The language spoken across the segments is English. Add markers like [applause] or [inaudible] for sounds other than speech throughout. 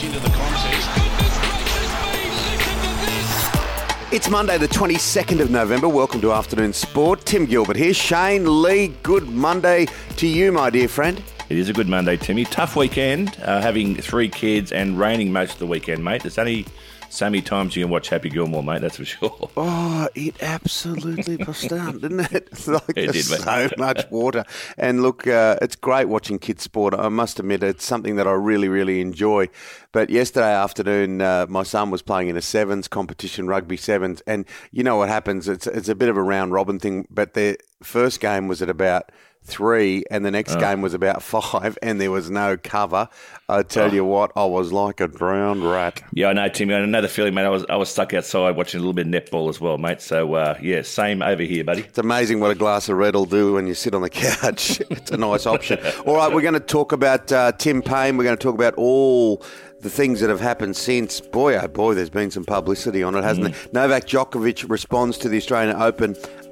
much into the contest. It's Monday, the 22nd of November. Welcome to Afternoon Sport. Tim Gilbert here. Shane Lee, good Monday to you, my dear friend. It is a good Monday, Timmy. Tough weekend, uh, having three kids and raining most of the weekend, mate. There's only so many times you can watch Happy Gilmore, mate. That's for sure. Oh, it absolutely [laughs] bust out, didn't it? It's like It did, so much water. And look, uh, it's great watching kids sport. I must admit, it's something that I really, really enjoy. But yesterday afternoon, uh, my son was playing in a sevens competition, rugby sevens, and you know what happens? It's it's a bit of a round robin thing. But their first game was at about three, and the Oh. next game was about [laughs] five, and there was no cover. I tell Oh. you what, I was like a drowned rat. Yeah, I know, Timmy. I know the feeling, mate. I was I was stuck outside watching a little bit of netball as well, mate. So uh, yeah, same over here, buddy. It's amazing what a glass of red will do when you sit on the [laughs] couch. it's a nice option. [laughs] All right, we're going to talk about uh, Tim Paine. We're going to talk about all the things that have happened since. Boy, oh boy, there's been some publicity on it, hasn't there? Novak Djokovic responds to the Australian Open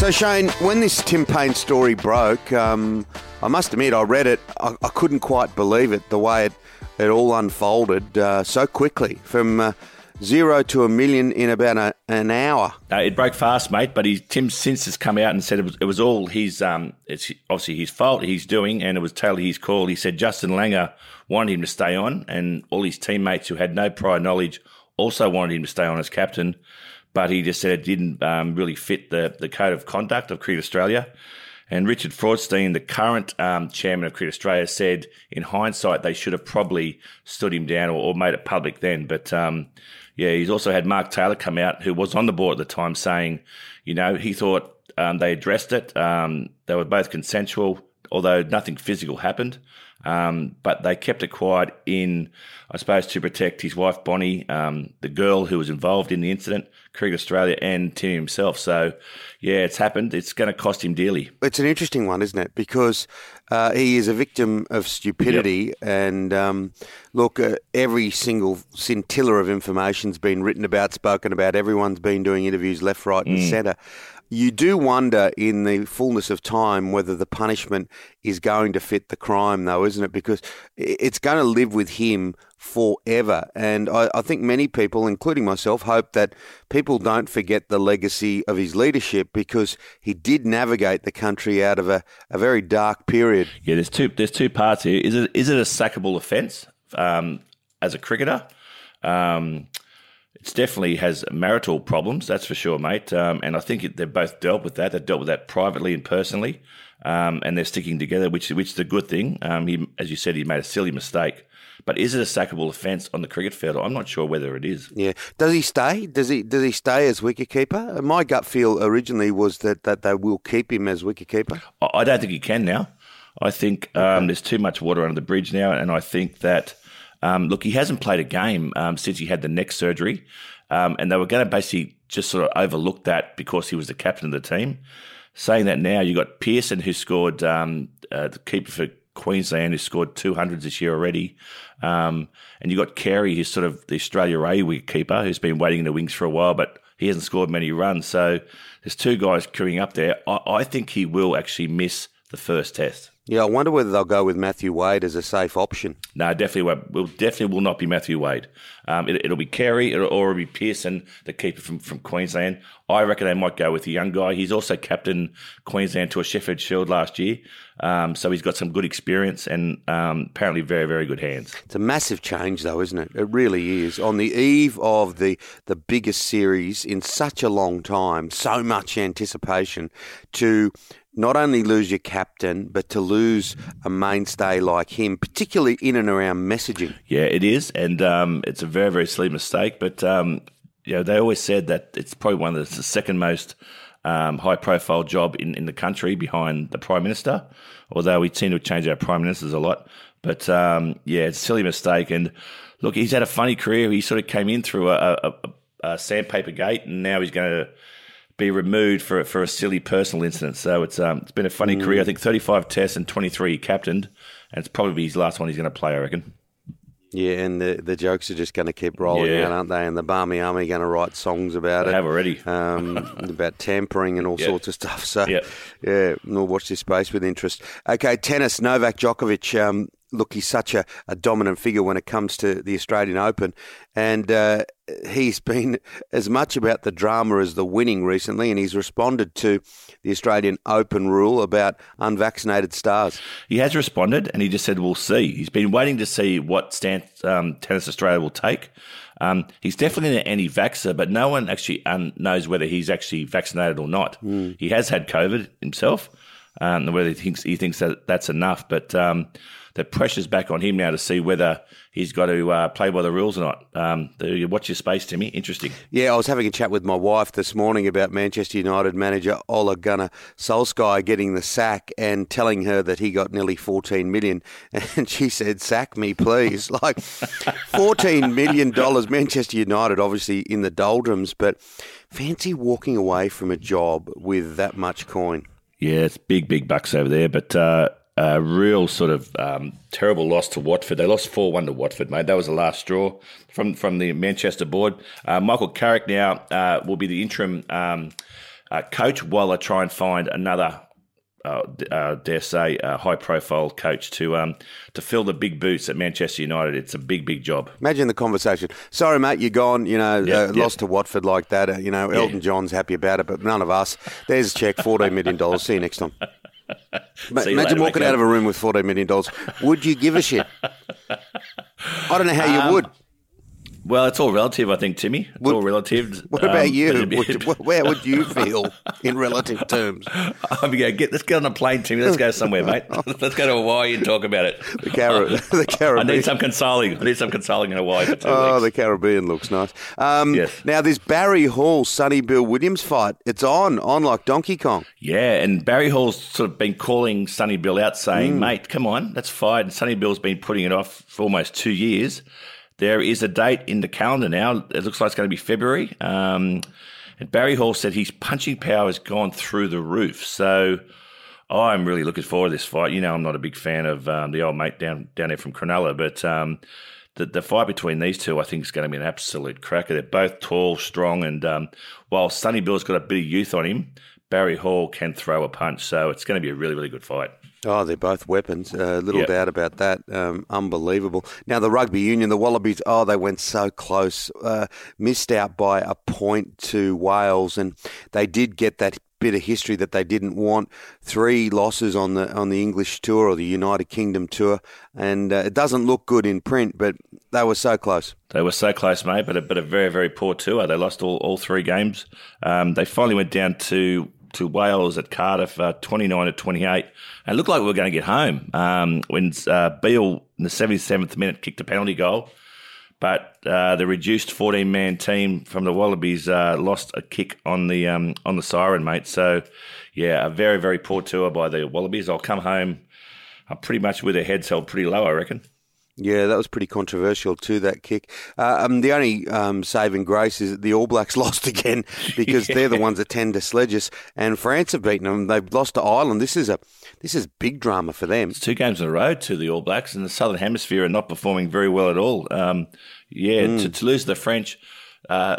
So, Shane, when this Tim Paine story broke, um, I must admit, I read it. I, I couldn't quite believe it, the way it, it all unfolded uh, so quickly from uh, zero to a million in about a, an hour. Uh, it broke fast, mate. But he, Tim since has come out and said it was, it was all his. Um, it's obviously his fault. He's doing, and it was totally his call. He said Justin Langer wanted him to stay on, and all his teammates who had no prior knowledge also wanted him to stay on as captain. But he just said it didn't um, really fit the the code of conduct of Cricket Australia. And Richard Freudenstein, the current um, chairman of Cricket Australia, said in hindsight they should have probably stood him down or, or made it public then. But um, yeah, he's also had Mark Taylor come out, who was on the board at the time, saying, you know, he thought um, they addressed it. Um, they were both consensual, although nothing physical happened. Um, but they kept it quiet in, I suppose, to protect his wife Bonnie, um, the girl who was involved in the incident, Cricket Australia, and Tim himself. So, yeah, it's happened. It's going to cost him dearly. It's an interesting one, isn't it? Because uh, he is a victim of stupidity, and um, look, uh, every single scintilla of information's been written about, spoken about. Everyone's been doing interviews left, right, and centre. You do wonder, in the fullness of time, whether the punishment is going to fit the crime, though, isn't it? Because it's going to live with him forever. And I, I think many people, including myself, hope that people don't forget the legacy of his leadership because he did navigate the country out of a, a very dark period. Yeah, there's two. There's two parts here. Is it is it a sackable offence um, as a cricketer? Um, it definitely has marital problems, that's for sure, mate. Um, and I think it, they've both dealt with that. They've dealt with that privately and personally, um, and they're sticking together, which which is a good thing. Um, he, as you said, he made a silly mistake. But is it a sackable offence on the cricket field? I'm not sure whether it is. Yeah. Does he stay? Does he does he stay as wicketkeeper? My gut feel originally was that, that they will keep him as wicketkeeper. I I don't think he can now. I think um, there's too much water under the bridge now, and I think that um, look, he hasn't played a game um, since he had the neck surgery, um, and they were going to basically just sort of overlook that because he was the captain of the team. Saying that now, you got Peirson who scored um, uh, the keeper for Queensland who scored 200s this year already, um, and you've got Carey who's sort of the Australia A wicket keeper who's been waiting in the wings for a while, but he hasn't scored many runs. So there's two guys queuing up there. I, I think he will actually miss the first test. Yeah, I wonder whether they'll go with Matthew Wade as a safe option. No, definitely won't. Will definitely will not be Matthew Wade. Um, it, will be Carey it'll, or it'll be Peirson, the keeper from, from Queensland. I reckon they might go with the young guy. He's also captain Queensland to a Sheffield Shield last year, um, so he's got some good experience and um, apparently very very good hands. It's a massive change, though, isn't it? It really is. On the eve of the the biggest series in such a long time, so much anticipation to not only lose your captain, but to lose a mainstay like him, particularly in and around messaging. Yeah, it is, and um, it's a very, very silly mistake. But um, you know, they always said that it's probably one of the second most um, high-profile job in, in the country behind the prime minister. Although we seem to change our prime ministers a lot, but um, yeah, it's a silly mistake. And look, he's had a funny career. He sort of came in through a, a, a sandpaper gate, and now he's going to be removed for for a silly personal incident. So it's um, it's been a funny mm. career. I think 35 tests and 23 he captained, and it's probably his last one he's going to play. I reckon. Yeah, and the the jokes are just going to keep rolling yeah. out, aren't they? And the Barmy Army are going to write songs about they it. Have already um, [laughs] about tampering and all sorts of stuff. So yeah, yeah, we'll watch this space with interest. Okay, tennis. Novak Djokovic. Um, look, he's such a, a, dominant figure when it comes to the Australian Open, and uh, he's [laughs] been as much about the drama as the winning recently, and he's responded to the Australian Open rule about unvaccinated stars. He has responded, and he just said, "We'll see." He's been waiting to see what stance um, Tennis Australia will take. Um, he's definitely an anti-vaxxer, but no one actually um, knows whether he's actually vaccinated or not. Mm. He has had COVID himself, um, whether he thinks he thinks that that's enough, but um, the pressure's back on him now to see whether he's got to uh, play by the rules or not. Um, the, watch your space, Timmy. Interesting. Yeah, I was having a chat with my wife this morning about Manchester United manager Ole Gunnar Solskjaer getting the sack and telling her that he got nearly 14 million, [laughs] and she said, "Sack me, please." [laughs] like 14 million dollars. Manchester United, obviously in the doldrums, but fancy walking away from a job with that much coin. Yeah, it's big, big bucks over there, but. Uh, a real sort of um, terrible loss to Watford. They lost 4 1 to Watford, mate. That was the last straw from, from the Manchester board. Uh, Michael Carrick now uh, will be the interim um, uh, coach while I try and find another. Uh, uh, dare say, a high-profile coach to um, to fill the big boots at Manchester United. It's a big, big job. Imagine the conversation. Sorry, mate, you're gone. You know, yep, uh, yep. lost to Watford like that. you know, Elton yeah. John's happy about it, but none of us. There's a check, fourteen million dollars. See you next time. Imagine later, walking out of a room with $14 million. Would you give a shit? I don't know how you um, would. Well, it's all relative, I think, Timmy. It's would, all relative. [laughs] What about um, you? Would, where would you feel in relative terms? [laughs] I'm going get let's get on a plane, Timmy. Let's go somewhere, mate. [laughs] let's go to Hawaii and talk about it. The, Car- the Caribbean. I need some consoling. I need some consoling in Hawaii for two oh, weeks. the Caribbean looks nice. Um, yes. Now, this Barry Hall, Sonny Bill Williams fight, it's on, on like Donkey Kong. Yeah, and Barry Hall's sort of been calling Sonny Bill out, saying, mm. mate, come on, let's fight. And Sonny Bill's been putting it off for almost two years. There is a date in the calendar now. It looks like it's going to be February. Um, and Barry Hall said his punching power has gone through the roof. So I'm really looking forward to this fight. You know, I'm not a big fan of um, the old mate down down there from Cronulla, but um, the, the fight between these two, I think, is going to be an absolute cracker. They're both tall, strong, and um, while Sonny Bill's got a bit of youth on him, Barry Hall can throw a punch. So it's going to be a really, really good fight. Oh, they're both weapons. Uh, little yep. doubt about that. Um, unbelievable. Now, the rugby union, the Wallabies, oh, they went so close. Uh, missed out by a point to Wales, and they did get that bit of history that they didn't want. Three losses on the on the English tour or the United Kingdom tour, and uh, it doesn't look good in print, but they were so close. They were so close, mate, but a, but a very very poor tour. They lost all, all three games. Um, they finally went down to to Wales at Cardiff, uh, 29 to 28. And it looked like we were going to get home um, when uh, Beale, in the 77th minute, kicked a penalty goal. But uh, the reduced 14 man team from the Wallabies uh, lost a kick on the um, on the siren, mate. So, yeah, a very, very poor tour by the Wallabies. I'll come home uh, pretty much with their heads held pretty low, I reckon. Yeah, that was pretty controversial too. That kick. Uh, um, the only um, saving grace is that the All Blacks [laughs] lost again because yeah. they're the ones that tend to sledge us, and France have beaten them. They've lost to Ireland. This is a this is big drama for them. It's two games in a row to the All Blacks, and the Southern Hemisphere are not performing very well at all. Um, yeah, mm. to, to, lose the French. Uh,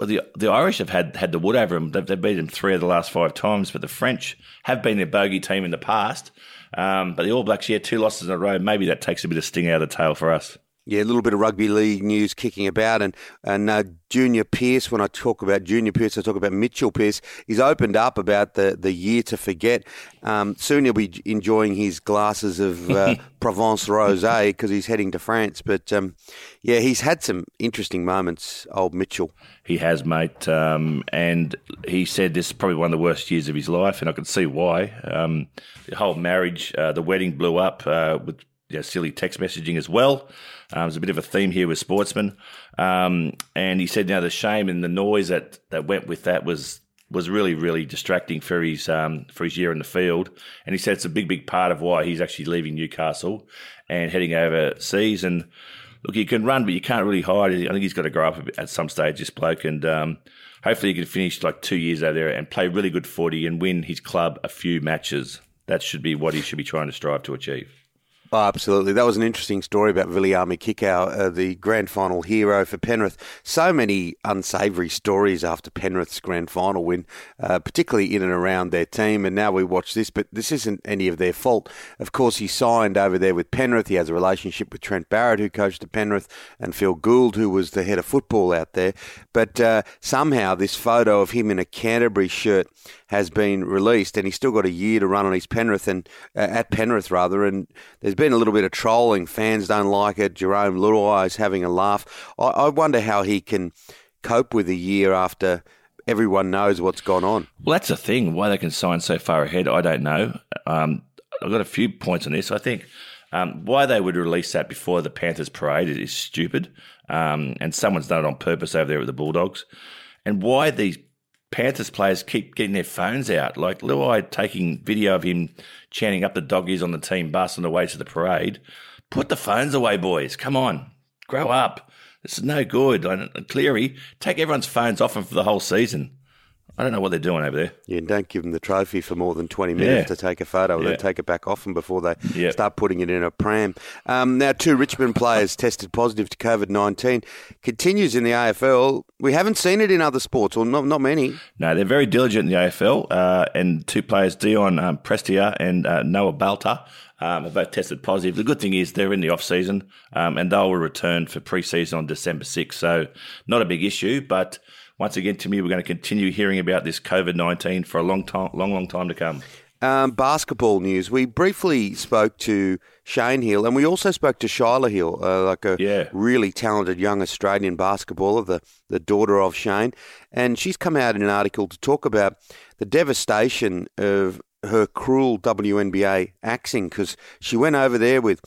the the Irish have had, had the wood over them. They've, they've beaten them three of the last five times, but the French have been a bogey team in the past. Um, but the All Blacks, yeah, two losses in a row. Maybe that takes a bit of sting out of the tail for us. Yeah, a little bit of rugby league news kicking about, and and uh, Junior Pearce. When I talk about Junior Pearce, I talk about Mitchell Pearce. He's opened up about the, the year to forget. Um, soon he'll be enjoying his glasses of uh, [laughs] Provence rosé because he's heading to France. But um, yeah, he's had some interesting moments. Old Mitchell. He has, mate, um, and he said this is probably one of the worst years of his life, and I can see why. Um, the whole marriage, uh, the wedding blew up uh, with you know, silly text messaging as well. Um, there's a bit of a theme here with sportsmen, um, and he said, "Now the shame and the noise that, that went with that was was really really distracting for his um, for his year in the field." And he said it's a big big part of why he's actually leaving Newcastle and heading overseas. And look, you can run, but you can't really hide. I think he's got to grow up at some stage, this bloke, and um, hopefully he can finish like two years out there and play really good footy and win his club a few matches. That should be what he should be trying to strive to achieve. Oh, absolutely. That was an interesting story about Viliami Kikau, uh, the grand final hero for Penrith. So many unsavoury stories after Penrith's grand final win, uh, particularly in and around their team. And now we watch this, but this isn't any of their fault. Of course, he signed over there with Penrith. He has a relationship with Trent Barrett, who coached at Penrith, and Phil Gould, who was the head of football out there. But uh, somehow this photo of him in a Canterbury shirt has been released, and he's still got a year to run on his Penrith and uh, at Penrith rather. And there's been a little bit of trolling. Fans don't like it. Jarome Luai is having a laugh. I, I wonder how he can cope with a year after everyone knows what's gone on. Well, that's the thing. Why they can sign so far ahead, I don't know. Um, I've got a few points on this. I think um, why they would release that before the Panthers parade is stupid, um, and someone's done it on purpose over there with the Bulldogs. And why these Panthers players keep getting their phones out. Like Luai taking video of him chanting up the doggies on the team bus on the way to the parade. Put the phones away, boys. Come on. Grow up. This is no good. And Cleary, take everyone's phones off him for the whole season. I don't know what they're doing over there. Yeah, don't give them the trophy for more than 20 minutes yeah. to take a photo. Yeah. Then take it back off them before they start putting it in a pram. Um, now, two Richmond players tested positive to COVID 19. Continues in the AFL. We haven't seen it in other sports, or not, not many. No, they're very diligent in the AFL. Uh, and two players, Dion um, Prestia and uh, Noah Balta, um, have both tested positive. The good thing is they're in the off season um, and they'll return for pre season on December 6th. So, not a big issue, but once again, Timmy, we're going to continue hearing about this COVID 19 for a long, time, long, long time to come. Um, basketball news. We briefly spoke to Shane Heal, and we also spoke to Shyla Heal, uh, like a yeah. really talented young Australian basketballer, the, the daughter of Shane. And she's come out in an article to talk about the devastation of her cruel WNBA axing because she went over there with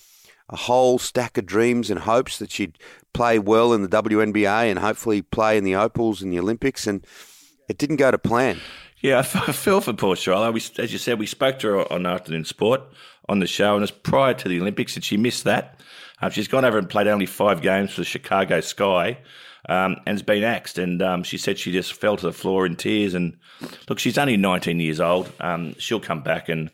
a whole stack of dreams and hopes that she'd play well in the WNBA and hopefully play in the Opals and the Olympics, and it didn't go to plan. Yeah, I feel for poor Charlotte. We, as you said, we spoke to her on Afternoon Sport on the show, and it's prior to the Olympics, and she missed that. Um, she's gone over and played only five games for the Chicago Sky, um, and has been axed. And um, she said she just fell to the floor in tears. And look, she's only 19 years old. Um, she'll come back, and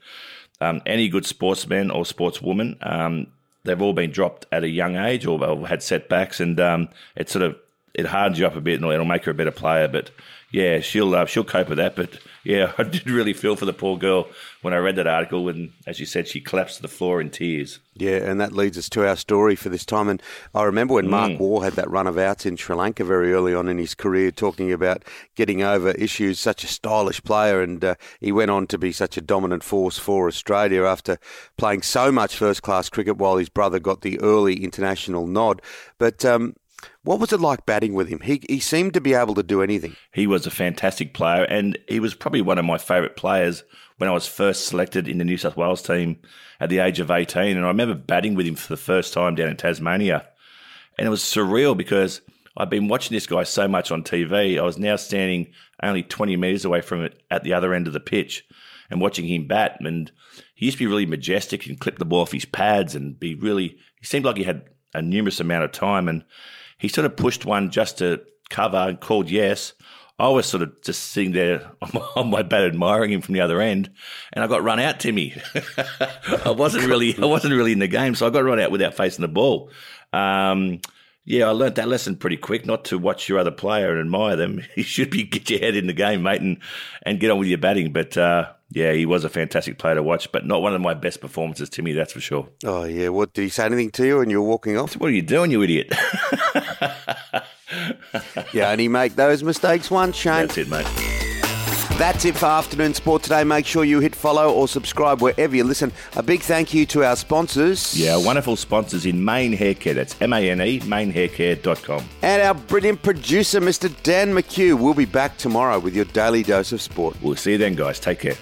um, any good sportsman or sportswoman um, they've all been dropped at a young age or had setbacks, and um, it sort of it hardens you up a bit and it'll make her a better player. But yeah, she'll uh, she'll cope with that. But yeah, [laughs] I did really feel for the poor girl when I read that article. And as you said, she collapsed to the floor in tears. Yeah, and that leads us to our story for this time. And I remember when Mark mm. Waugh had that run of outs in Sri Lanka very early on in his career, talking about getting over issues. Such a stylish player, and uh, he went on to be such a dominant force for Australia after playing so much first class cricket while his brother got the early international nod. But um, what was it like batting with him? He he seemed to be able to do anything. He was a fantastic player, and he was probably one of my favourite players when I was first selected in the New South Wales team at the age of 18. And I remember batting with him for the first time down in Tasmania. And it was surreal because I'd been watching this guy so much on TV. I was now standing only 20 metres away from it at the other end of the pitch and watching him bat. And he used to be really majestic and clip the ball off his pads and be really, he seemed like he had a numerous amount of time. And he sort of pushed one just to cover and called yes. I was sort of just sitting there on my bat admiring him from the other end, and I got run out, Timmy. [laughs] I wasn't really, I wasn't really in the game, so I got run out without facing the ball. Um, yeah, I learnt that lesson pretty quick. Not to watch your other player and admire them. [laughs] You should be get your head in the game, mate, and and get on with your batting. But uh, Yeah, he was a fantastic player to watch, but not one of my best performances, Timmy, that's for sure. Oh, yeah. What did he say anything to you when you were walking off? What are you doing, you idiot? [laughs] you only make those mistakes once, Shane. That's it, mate. That's it for Afternoon Sport today. Make sure you hit follow or subscribe wherever you listen. A big thank you to our sponsors. Yeah, wonderful sponsors in Mane Haircare. That's M A N E, manehaircare.com. And our brilliant producer, Mr. Dan McHugh. We'll be back tomorrow with your daily dose of sport. We'll see you then, guys. Take care.